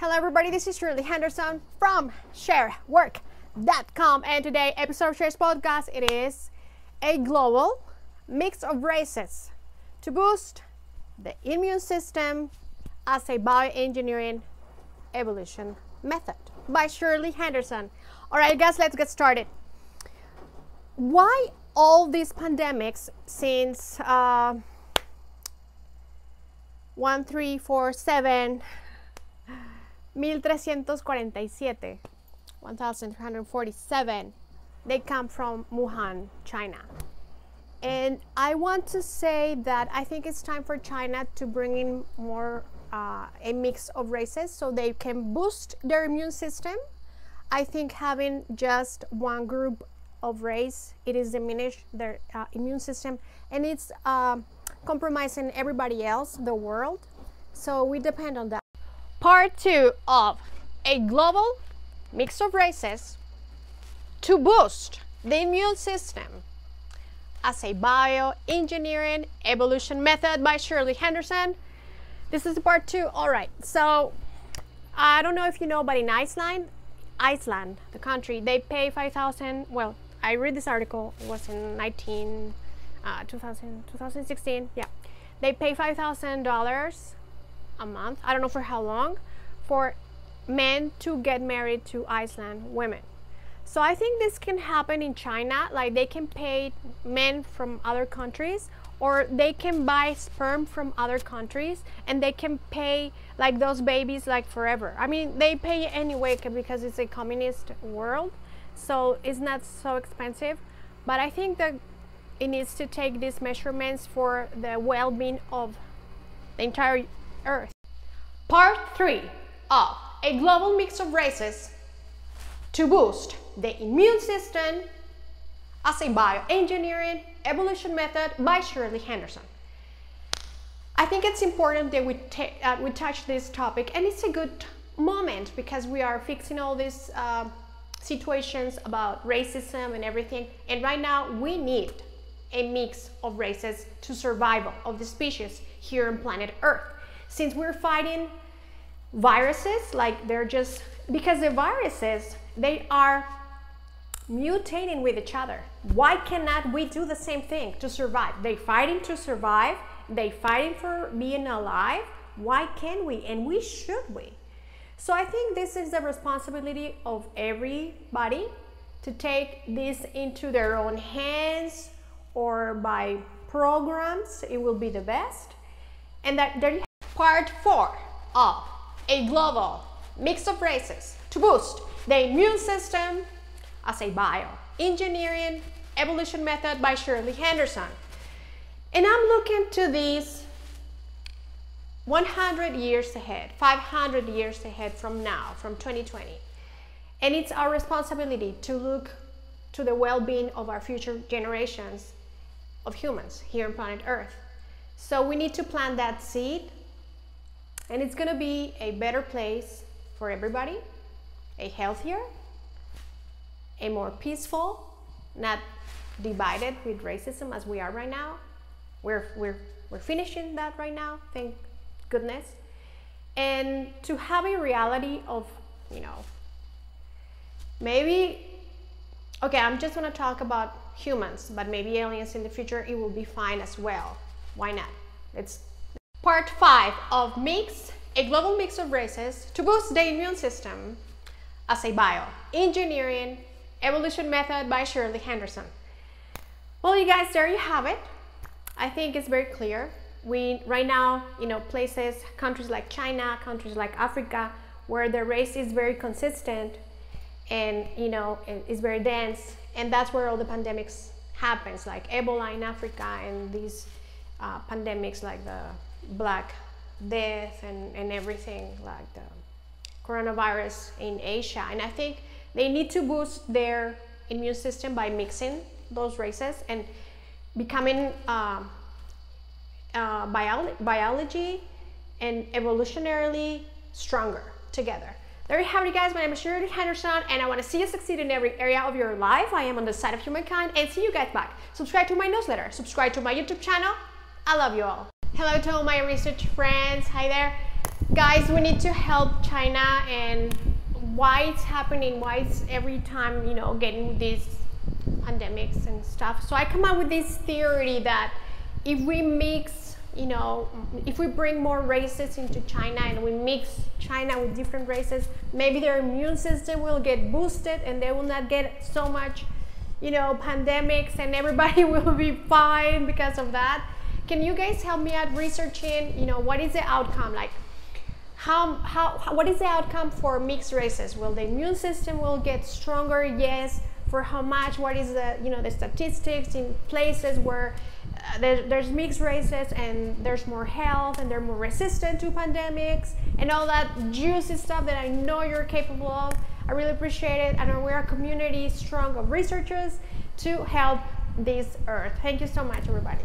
Hello everybody, this is Shirley Henderson from sharework.com and today episode of Share's podcast it is a global mix of races to boost the immune system as a bioengineering evolution method by Shirley Henderson. All right guys, let's get started. Why all these pandemics since uh, 1, 3, 4, 7 1347, 1347, they come from Wuhan, China. And I want to say that I think it's time for China to bring in more uh, a mix of races so they can boost their immune system. I think having just one group of race, it is diminished their uh, immune system and it's uh, compromising everybody else, the world. So we depend on that part two of a global mix of races to boost the immune system as a bioengineering evolution method by Shirley Henderson. This is part two. All right, so I don't know if you know, but in Iceland, Iceland, the country, they pay 5,000. Well, I read this article, it was in 19, uh, 2000, 2016. Yeah, they pay $5,000 a month. I don't know for how long for men to get married to Iceland women. So I think this can happen in China, like they can pay men from other countries or they can buy sperm from other countries and they can pay like those babies like forever. I mean, they pay anyway because it's a communist world, so it's not so expensive. But I think that it needs to take these measurements for the well-being of the entire earth. Part 3 of a global mix of races to boost the immune system as a bioengineering evolution method by Shirley Henderson. I think it's important that we, uh, we touch this topic and it's a good moment because we are fixing all these uh, situations about racism and everything and right now we need a mix of races to survival of the species here on planet Earth. Since we're fighting viruses, like they're just, because the viruses, they are mutating with each other. Why cannot we do the same thing to survive? They fighting to survive, they fighting for being alive. Why can we? And we should we? So I think this is the responsibility of everybody to take this into their own hands or by programs, it will be the best. And that there part four of a global mix of races to boost the immune system as a bioengineering evolution method by Shirley Henderson. And I'm looking to these 100 years ahead, 500 years ahead from now, from 2020. And it's our responsibility to look to the well-being of our future generations of humans here on planet Earth. So we need to plant that seed and it's gonna be a better place for everybody, a healthier, a more peaceful, not divided with racism as we are right now. We're, we're, we're finishing that right now, thank goodness. And to have a reality of, you know, maybe, okay, I'm just gonna talk about humans, but maybe aliens in the future, it will be fine as well. Why not? It's Part 5 of Mix, a global mix of races to boost the immune system as a bioengineering evolution method by Shirley Henderson. Well, you guys, there you have it. I think it's very clear. We, right now, you know, places, countries like China, countries like Africa, where the race is very consistent and, you know, is very dense. And that's where all the pandemics happens, like Ebola in Africa and these uh, pandemics like the Black Death and, and everything like the coronavirus in Asia. And I think they need to boost their immune system by mixing those races and becoming uh, uh, bio biology and evolutionarily stronger together. There you have it guys, my name is Shirley Henderson and I want to see you succeed in every area of your life. I am on the side of humankind and see you guys back. Subscribe to my newsletter, subscribe to my YouTube channel. I love you all. Hello to all my research friends. Hi there. guys, we need to help China and why it's happening, why it's every time, you know, getting these pandemics and stuff. So I come up with this theory that if we mix, you know, if we bring more races into China and we mix China with different races, maybe their immune system will get boosted and they will not get so much, you know, pandemics and everybody will be fine because of that. Can you guys help me out researching, you know, what is the outcome? Like how, how, what is the outcome for mixed races? Will the immune system will get stronger? Yes. For how much? What is the, you know, the statistics in places where uh, there, there's mixed races and there's more health and they're more resistant to pandemics and all that juicy stuff that I know you're capable of. I really appreciate it. And we're a community strong of researchers to help this earth. Thank you so much, everybody.